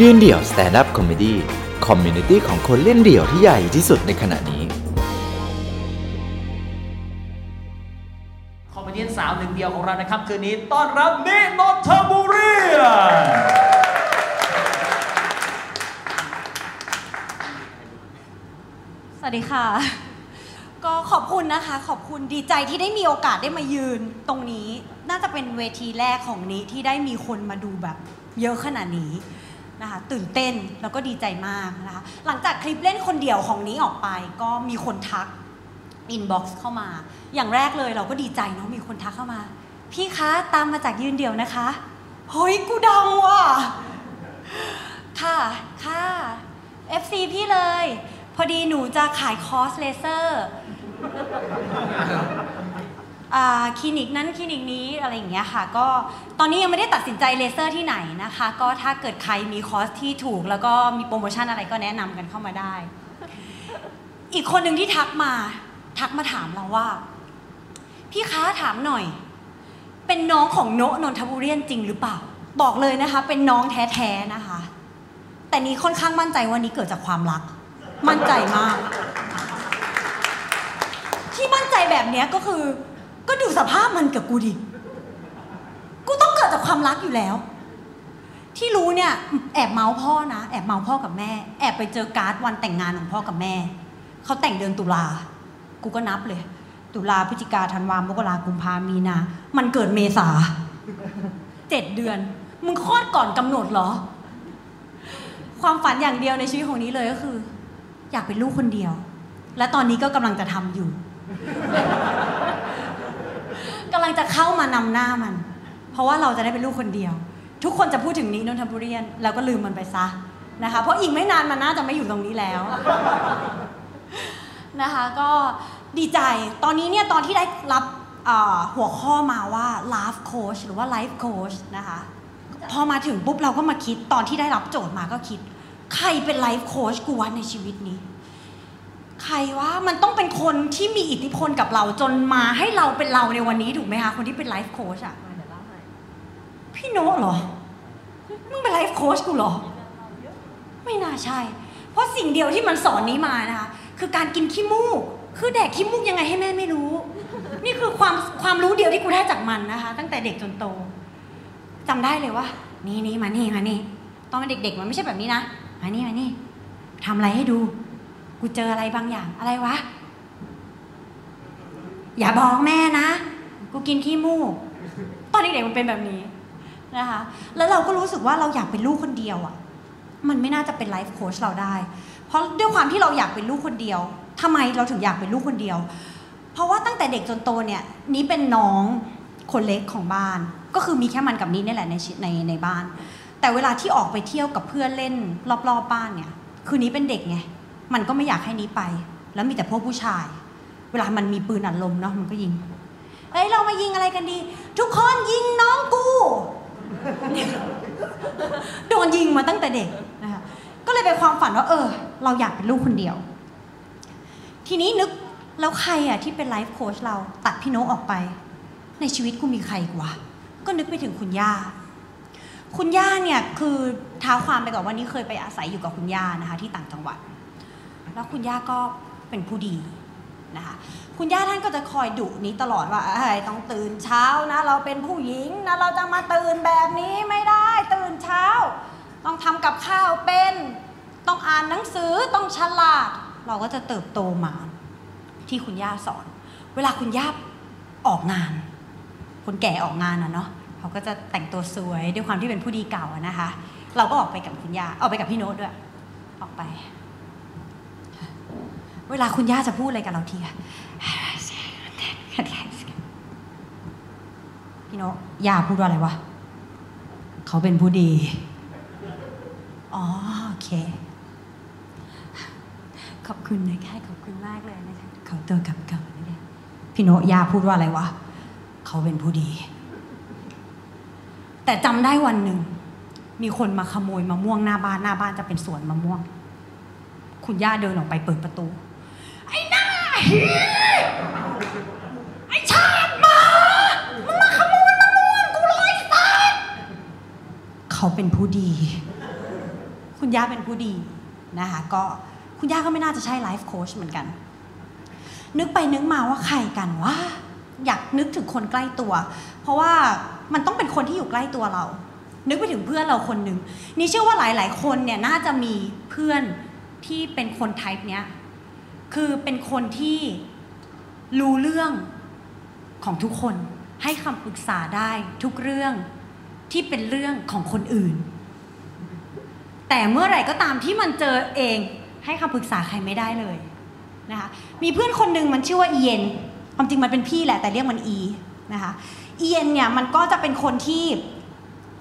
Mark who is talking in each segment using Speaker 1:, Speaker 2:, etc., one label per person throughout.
Speaker 1: ยืนเดี่ยว Stand Up Comedy community ของคนเล่นเดี่ยวที่ใหญ่ที่สุดในขณะนี้
Speaker 2: comedy สาวหนึ่งเดียวของเรานะครับ คืนนี้ต้อนรับนินนทบุเรี่ยน
Speaker 3: สวัสดีค่ะ ก็ขอบคุณนะคะ ขอบคุณดีใจที่ได้มีโอกาสได้มายืนตรงนี้ น่าจะเป็นเวทีแรกของนิที่ได้มีคนมาดูแบบเยอะขนาดนี้ นะคะตื่นเต้นแล้วก็ดีใจมากนะคะหลังจากคลิปเล่นคนเดียวของนิออกไป ก็มีคนทัก inbox เข้ามา อย่างแรกเลยเราก็ดีใจเนาะมีคนทักเข้ามา พี่คะตามมาจากยืนเดี่ยวนะคะเฮ้ยกูดังว่ะค่ะค่ะ FC พี่เลย พอดีหนูจะขายคอร์สเลเซอร์ คลินิกนั้นคลินิกนี้อะไรอย่างเงี้ยค่ะ ก็ตอนนี้ยังไม่ได้ตัดสินใจเลเซอร์ที่ไหนนะคะ ก็ถ้าเกิดใครมีคอร์สที่ถูก แล้วก็มีโปรโมชั่นอะไรก็แนะนำกันเข้ามาได้ อีกคนหนึ่งที่ทักมา ทักมาถามเราว่า พี่คะถามหน่อย เป็นน้องของโนนนทบุรีจริงหรือเปล่า บอกเลยนะคะ เป็นน้องแท้ๆนะคะ แต่นี้ค่อนข้างมั่นใจว่านี้เกิดจากความรัก มั่นใจมาก ที่มั่นใจแบบเนี้ยก็คือ ก็ดูสภาพมันกับกูดิ กูต้องเกิดจากความรักอยู่แล้ว ที่รู้เนี่ยแอบเมาส์พ่อนะ แอบเมาส์พ่อกับแม่ แอบไปเจอการ์ดวันแต่งงานของพ่อกับแม่ เขาแต่งเดือนตุลา กูก็นับเลย ตุลาพฤศจิกาธันวามกรากุมภามีนา มันเกิดเมษาเจ็ดเดือน มึงคลอดก่อนกำหนดเหรอ ความฝันอย่างเดียวในชีวิตของนี้เลยก็คือ อยากเป็นลูกคนเดียว และตอนนี้ก็กำลังจะทำอยู่ จะเข้ามานำหน้ามัน เพราะว่าเราจะได้เป็นลูกคนเดียว ทุกคนจะพูดถึงนี้นนทบุรีนแล้วก็ลืมมันไปซะนะคะ เพราะอีกไม่นานมันน่าจะไม่อยู่ตรงนี้แล้วนะคะ ก็ดีใจตอนนี้เนี่ยตอนที่ได้รับหัวข้อมาว่า life coach หรือว่า life coach นะคะ พอมาถึงปุ๊บเราก็มาคิดตอนที่ได้รับโจทย์มาก็คิด ใครเป็น life coach กูวะในชีวิตนี้ ใครวะมันต้องเป็นคนที่มีอิทธิพลกับเราจนมาให้เราเป็นเราในวันนี้ถูกไหมคะ คนที่เป็น life coach อะพี่โน้ตเหรอ มึงเป็น life coach กูเหรอ ไม่น่าใช่ เพราะสิ่งเดียวที่มันสอนนิมานะคะ คือการกินขี้มูก คือแดกขี้มูกยังไงให้แม่ไม่รู้ นี่คือความความรู้เดียวที่กูได้จากมันนะคะ ตั้งแต่เด็กจนโตจำได้เลยว่า นี่นี่มานี่มานี่ ตอนเป็นเด็กๆมันไม่ใช่แบบนี้นะ มานี่มานี่ทำอะไรให้ดู กูเจออะไรบางอย่างอะไรวะ อย่าบอกแม่นะ กูกินขี้มูก ตอนเด็กๆมันเป็นแบบนี้นะคะ แล้วเราก็รู้สึกว่าเราอยากเป็นลูกคนเดียวอะ่ะ มันไม่น่าจะเป็นไลฟ์โค้ชเราได้ เพราะด้วยความที่เราอยากเป็นลูกคนเดียวทำไมเราถึงอยากเป็นลูกคนเดียว เพราะว่าตั้งแต่เด็กจนโตเนี่ย นี้เป็นน้องคนเล็กของบ้าน ก็คือมีแค่มันกับนี้นี่แหละในในในบ้าน แต่เวลาที่ออกไปเที่ยวกับเพื่อนเล่นรอบๆบ้านเนี่ย คือนี้เป็นเด็กไง มันก็ไม่อยากให้นี้ไป แล้วมีแต่พวกผู้ชาย เวลามันมีปืนอัดลมเนาะมันก็ยิงเอ้ยเรามายิงอะไรกันดี ทุกคนยิงน้องกูโดนยิงมาตั้งแต่เด็กนะคะก็เลยเป็นความฝันว่าเออ เราอยากเป็นลูกคนเดียว ทีนี้นึกแล้วใครอะที่เป็นไลฟ์โค้ชเราตัดพี่โนออกไป ในชีวิตกูมีใครกว่า ก็นึกไปถึงคุณย่า คุณย่าเนี่ยคือท้าความไปก่อนว่านี้เคยไปอาศัยอยู่กับคุณย่านะคะ ที่ต่างจังหวัด แล้วคุณย่าก็เป็นผู้ดีนะคะคุณย่าท่านก็จะคอยดุนี้ตลอดว่าเอ้ต้องตื่นเช้านะ เราเป็นผู้หญิงนะเราจะมาตื่นแบบนี้ไม่ได้ตื่นเช้า ต้องทำกับข้าวเป็น ต้องอ่านหนังสือต้องฉลาด เราก็จะเติบโตมา ที่คุณย่าสอน เวลาคุณย่าออกงาน คนแก่ออกงานอะเนาะเขาก็จะแต่งตัวสวยด้วยความที่เป็นผู้ดีเก่านะคะ เราก็ออกไปกับคุณย่าออกไปกับพี่โน้ตด้วย ออกไป เวลาคุณย่าจะพูดอะไรกับเราทีอะพี่โนย่าพูดว่าอะไรวะ เขาเป็นผู้ดี อ๋อ โอเค ขอบคุณนะคะขอบคุณมากเลยนะคะเขาตัวกับเก่านะคะพี่โนย่าพูดว่าอะไรวะ เขาเป็นผู้ดี แต่จำได้วันหนึ่ง มีคนมาขโมยมะม่วงหน้าบ้านหน้าบ้านจะเป็นสวนมะม่วง คุณย่าเดินออกไปเปิดประตู หีไอ้ชาติหมา มึงมาขโมยมะม่วงกูเลยสัตว์เขาเป็นผู้ดี คุณย่าเป็นผู้ดีนะคะก็คุณย่าก็ไม่น่าจะใช่ไลฟ์โค้ชเหมือนกัน นึกไปนึกมาว่าใครกันว่าอยากนึกถึงคนใกล้ตัว เพราะว่ามันต้องเป็นคนที่อยู่ใกล้ตัวเรา นึกไปถึงเพื่อนเราคนหนึ่งนี่เชื่อว่าหลาย ๆ คนเนี่ยน่าจะมีเพื่อนที่เป็นคนไทป์เนี้ย คือเป็นคนที่รู้เรื่องของทุกคน ให้คำปรึกษาได้ทุกเรื่องที่เป็นเรื่องของคนอื่น แต่เมื่อไหร่ก็ตามที่มันเจอเองให้คำปรึกษาใครไม่ได้เลยนะคะมีเพื่อนคนหนึ่งมันชื่อว่าเย็นความจริงมันเป็นพี่แหละแต่เรียกมันอีนะคะอีเย็นเนี่ยมันก็จะเป็นคนที่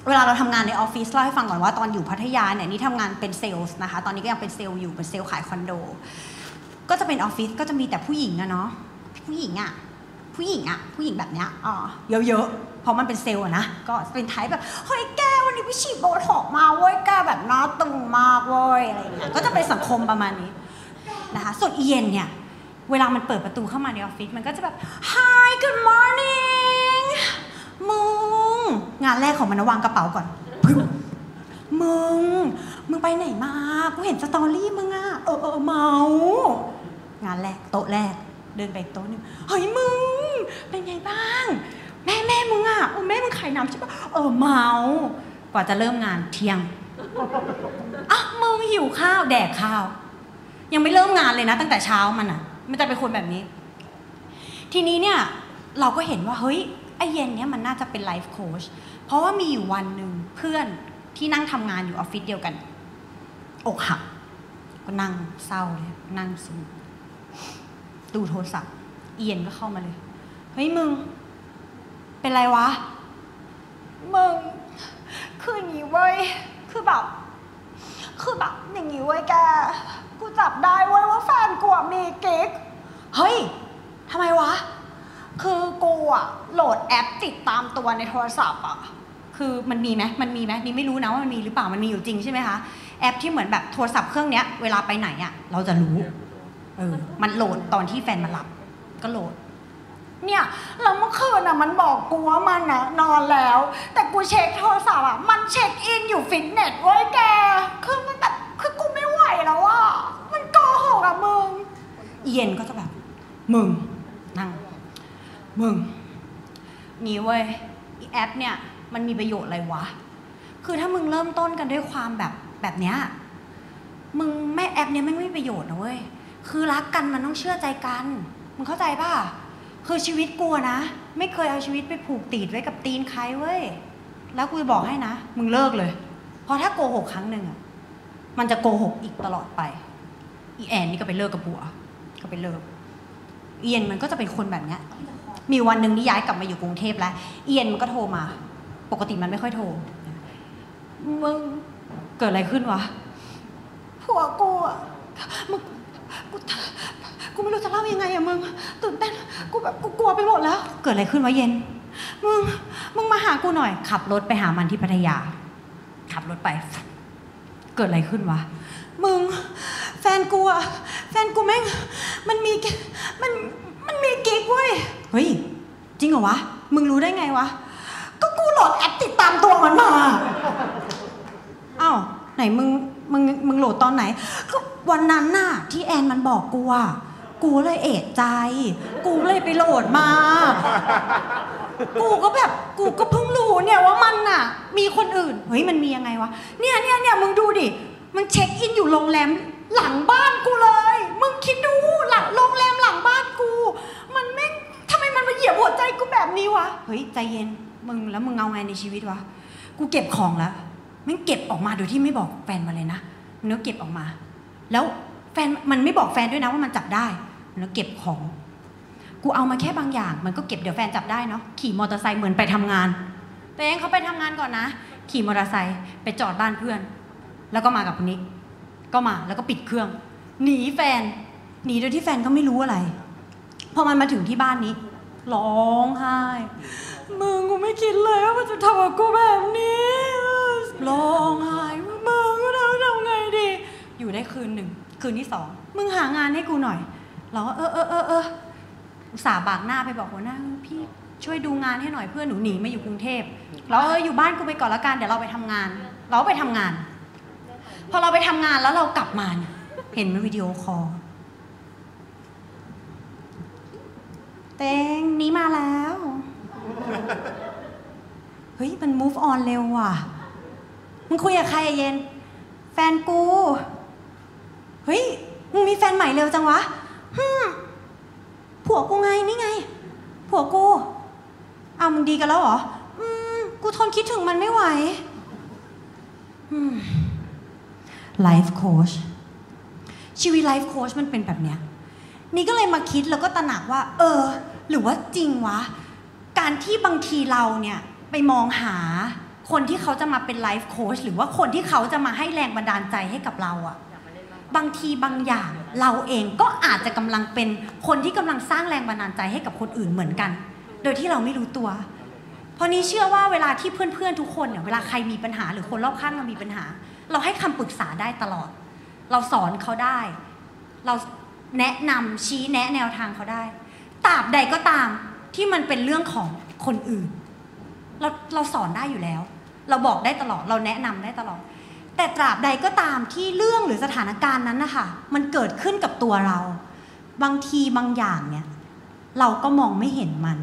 Speaker 3: เวลาเราทำงานในออฟฟิศเล่าให้ฟังก่อนว่าตอนอยู่พัทยาเนี่ยนิทำงานเป็นเซลล์นะคะตอนนี้ก็ยังเป็นเซลล์อยู่เป็นเซลล์ขายคอนโด ก็จะเป็นออฟฟิศก็จะมีแต่ผู้หญิงอะเนาะผู้หญิงอะผู้หญิงอะผู้หญิงแบบเนี้ยอ๋อเยอะๆเพราะมันเป็นเซลล์อะนะก็เป็น type แบบเฮ้ยแกวันนี้ไปฉีดโบท็อกซ์มาเว้ยแกแบบหน้าตึงมากเว้ยอะไรอย่างเงี้ยก็จะเป็นสังคมประมาณนี้นะคะส่วนอีเย็นเนี่ยเวลามันเปิดประตูเข้ามาในออฟฟิศมันก็จะแบบ Hi good morning มึง งานแรกของมันนะวางกระเป๋าก่อนพึ่งมึง มึงไปไหนมา กูเห็นสตอรี่มึงอะเออเออเมา งานแรกโต๊ะแรก เดินไปโต๊ะหนึงเฮ้ยมึง เป็นไงบ้าง แม่แม่มึงอะโอ้แม่มึงขายน้ำใช่ปะเออเมากว่าจะเริ่มงานเที่ยงอะมึงหิวข้าวแดกข้าว ยังไม่เริ่มงานเลยนะ ตั้งแต่เช้ามันอะ มันจะเป็นคนแบบนี้ ทีนี้เนี่ยเราก็เห็นว่าเฮ้ยไอเย็นเนี่ยมันน่าจะเป็นไลฟ์โค้ชเพราะว่ามีอยู่วันหนึ่งเพื่อนที่นั่งทำงานอยู่ออฟฟิศเดียวกัน อกหักก็นั่งเศร้าเลยนั่งซึม ดูโทรศัพท์ เอียนก็เข้ามาเลย เฮ้ยมึง เป็นไรวะ มึง คืออย่างนี้เว้ย คือแบบ คือแบบอย่างนี้เว้ยแก กูจับได้เว้ยว่าแฟนกูอะมีกิ๊ก เฮ้ยทำไมวะ คือกูอะโหลดแอปติดตามตัวในโทรศัพท์อะคือมันมีไหมมันมีไหมนิไม่รู้นะว่ามันมีหรือเปล่า มันมีอยู่จริงใช่ไหมคะ แอปที่เหมือนแบบโทรศัพท์เครื่องเนี้ย เวลาไปไหนอะเราจะรู้ เออ มันโหลดตอนที่แฟนมารับ ก็โหลด เนี่ยแล้วเมื่อคืนอะมันบอกกูว่ามันอะนอนแล้ว แต่กูเช็คโทรศัพท์อะมันเช็คอินอยู่ฟิตเนสเว้ยแก คือมันแบบคือกูไม่ไหวแล้วอะมันโกหกอะมึงอีเย็นก็จะแบบ มึงนั่งมึงงี้เว้ยอีแอปเนี่ยมันมีประโยชน์อะไรวะ คือถ้ามึงเริ่มต้นกันด้วยความแบบแบบเนี้ย มึงแม่แอปเนี้ยไม่มีประโยชน์นะเว้ย คือรักกันมันต้องเชื่อใจกันมึงเข้าใจป่ะคือชีวิตกูอะนะ ไม่เคยเอาชีวิตไปผูกติดไว้กับตีนใครเว้ย แล้วกูจะบอกให้นะ มึงเลิกเลย เพราะถ้าโกหกครั้งหนึ่งอะมันจะโกหกอีกตลอดไป อีแอนนี่ก็ไปเลิกกับผัว ก็ไปเลิก เอียนมันก็จะเป็นคนแบบเนี้ย มีวันหนึ่งนี่ย้ายกลับมาอยู่กรุงเทพแล้ว เอียนมันก็โทรมา ปกติมันไม่ค่อยโทร มึงเกิดอะไรขึ้นวะ ผัวกูอะมึง กูกูไม่รู้จะเล่ายังไงอะมึง ตื่นเต้นกูแบบกูกลัวไปหมดแล้ว เกิดอะไรขึ้นวะเย็น มึง มึงมาหากูหน่อย ขับรถไปหามันที่พัทยา ขับรถไป เกิดอะไรขึ้นวะ มึง แฟนกูอะแฟนกูแม่ง มันมี มัน มันมีกิ๊กเว้ย เฮ้ย จริงเหรอวะ มึงรู้ได้ไงวะ ก็กูโหลดแอปติดตามตัวมันมา อ้าว ไหนมึง มึง มึงโหลดตอนไหนก็ วันนั้นน่ะ ที่แอนมันบอกกูอะกูเลยเอะใจ กูเลยไปโหลดมา กูก็แบบกูก็เพิ่งรู้เนี่ยว่ามันน่ะ มีคนอื่น เฮ้ยมันมียังไงวะ เนี่ยเนี่ยเนี่ยมึงดูดิ มันเช็คอินอยู่โรงแรมหลังบ้านกูเลย มึงคิดดูหลังโรงแรมหลังบ้านกู มันแม่งทำไมมันมาเหยียบหัวใจกูแบบนี้วะ เฮ้ยใจเย็นมึงแล้วมึงเอาไงในชีวิตวะ กูเก็บของแล้วแม่งเก็บออกมาโดยที่ไม่บอกแฟนมาเลยนะมันก็เก็บออกมา แล้วแฟนมันไม่บอกแฟนด้วยนะว่ามันจับได้มันก็เก็บของ กูเอามาแค่บางอย่าง มันก็เก็บเดี๋ยวแฟนจับได้เนาะขี่มอเตอร์ไซค์เหมือนไปทำงานแต่เองเขาไปทำงานก่อนนะ ขี่มอเตอร์ไซค์ไปจอดบ้านเพื่อน แล้วก็มากับคนนี้ ก็มาแล้วก็ปิดเครื่อง หนีแฟน หนีโดยที่แฟนก็ไม่รู้อะไรพอมันมาถึงที่บ้านนี้ร้องไห้มึงกูไม่คิดเลยว่ามันจะทำกับกูแบบนี้ร้องไห้ ได้คืนหนึ่งคืนที่สองมึงหางานให้กูหน่อย เราก็เออเออเออเอออุตส่าห์บากหน้าไปบอกหัวหน้าพี่ช่วยดูงานให้หน่อยเพื่อนหนูหนีมาอยู่กรุงเทพเราเอออยู่บ้านกูไปก่อนละกันเดี๋ยวเราไปทำงาน เราไปทำงาน พอเราไปทำงานแล้วเรากลับมาเนี่ยเห็นมันวิดีโอคอลเตงนี้มาแล้ว เฮ้ย มัน move on เร็วว่ะ มึงคุยกับใครอะเย็น แฟนกู เฮ้ย มึงมีแฟนใหม่เร็วจังวะฮึมผัวกูไงนี่ไง ผัวกูเอามึงดีกันแล้วเหรอ อืม กูทนคิดถึงมันไม่ไหวอืมไลฟ์โค้ชชีวิตไลฟ์โค้ชมันเป็นแบบเนี้ย นี่ก็เลยมาคิดแล้วก็ตระหนักว่า เออ หรือว่าจริงวะ การที่บางทีเราเนี่ยไปมองหาคนที่เขาจะมาเป็นไลฟ์โค้ชหรือว่าคนที่เขาจะมาให้แรงบันดาลใจให้กับเราอะ บางทีบางอย่างเราเองก็อาจจะกำลังเป็นคนที่กำลังสร้างแรงบันดาลใจให้กับคนอื่นเหมือนกัน โดยที่เราไม่รู้ตัว เพราะนี้เชื่อว่าเวลาที่เพื่อนๆทุกคนเนี่ยเวลาใครมีปัญหาหรือคนรอบข้างเรามีปัญหา เราให้คำปรึกษาได้ตลอด เราสอนเขาได้ เราแนะนำชี้แนะแนวทางเขาได้ตราบใดก็ตามที่มันเป็นเรื่องของคนอื่น เราเราสอนได้อยู่แล้ว เราบอกได้ตลอดเราแนะนำได้ตลอด แต่ตราบใดก็ตามที่เรื่องหรือสถานการณ์นั้นนะคะมันเกิดขึ้นกับตัวเรา บางทีบางอย่างเนี่ยเราก็มองไม่เห็นมัน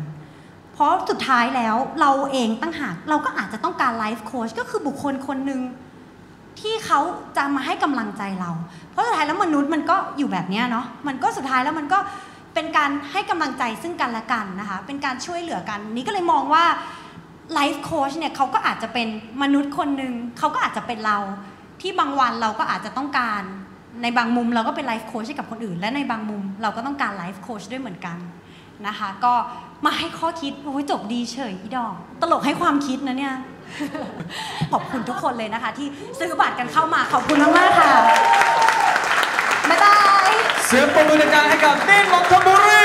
Speaker 3: เพราะสุดท้ายแล้วเราเองตั้งหากเราก็อาจจะต้องการไลฟ์โค้ชก็คือบุคคลคนหนึ่งที่เขาจะมาให้กำลังใจเรา เพราะสุดท้ายแล้วมนุษย์มันก็อยู่แบบนี้เนาะมันก็สุดท้ายแล้วมันก็เป็นการให้กำลังใจซึ่งกันและกันนะคะ เป็นการช่วยเหลือกันนิก็เลยมองว่า life coach เนี่ยเขาก็อาจจะเป็นมนุษย์คนหนึ่งเขาก็อาจจะเป็นเรา ที่บางวันเราก็อาจจะต้องการ ในบางมุมเราก็เป็น life coach ให้กับคนอื่น และในบางมุมเราก็ต้องการ life coach ด้วยเหมือนกันนะคะ ก็มาให้ข้อคิดโอ้ยจบดีเฉยอีดอก ตลกให้ความคิดนะเนี่ยขอบคุณทุกคนเลยนะคะ ที่ซื้อบัตรกันเข้ามาขอบคุณมากๆค่ะบ๊ายบาย
Speaker 2: เสียงปรบมือดังๆให้กับนิ่นนนทบุรี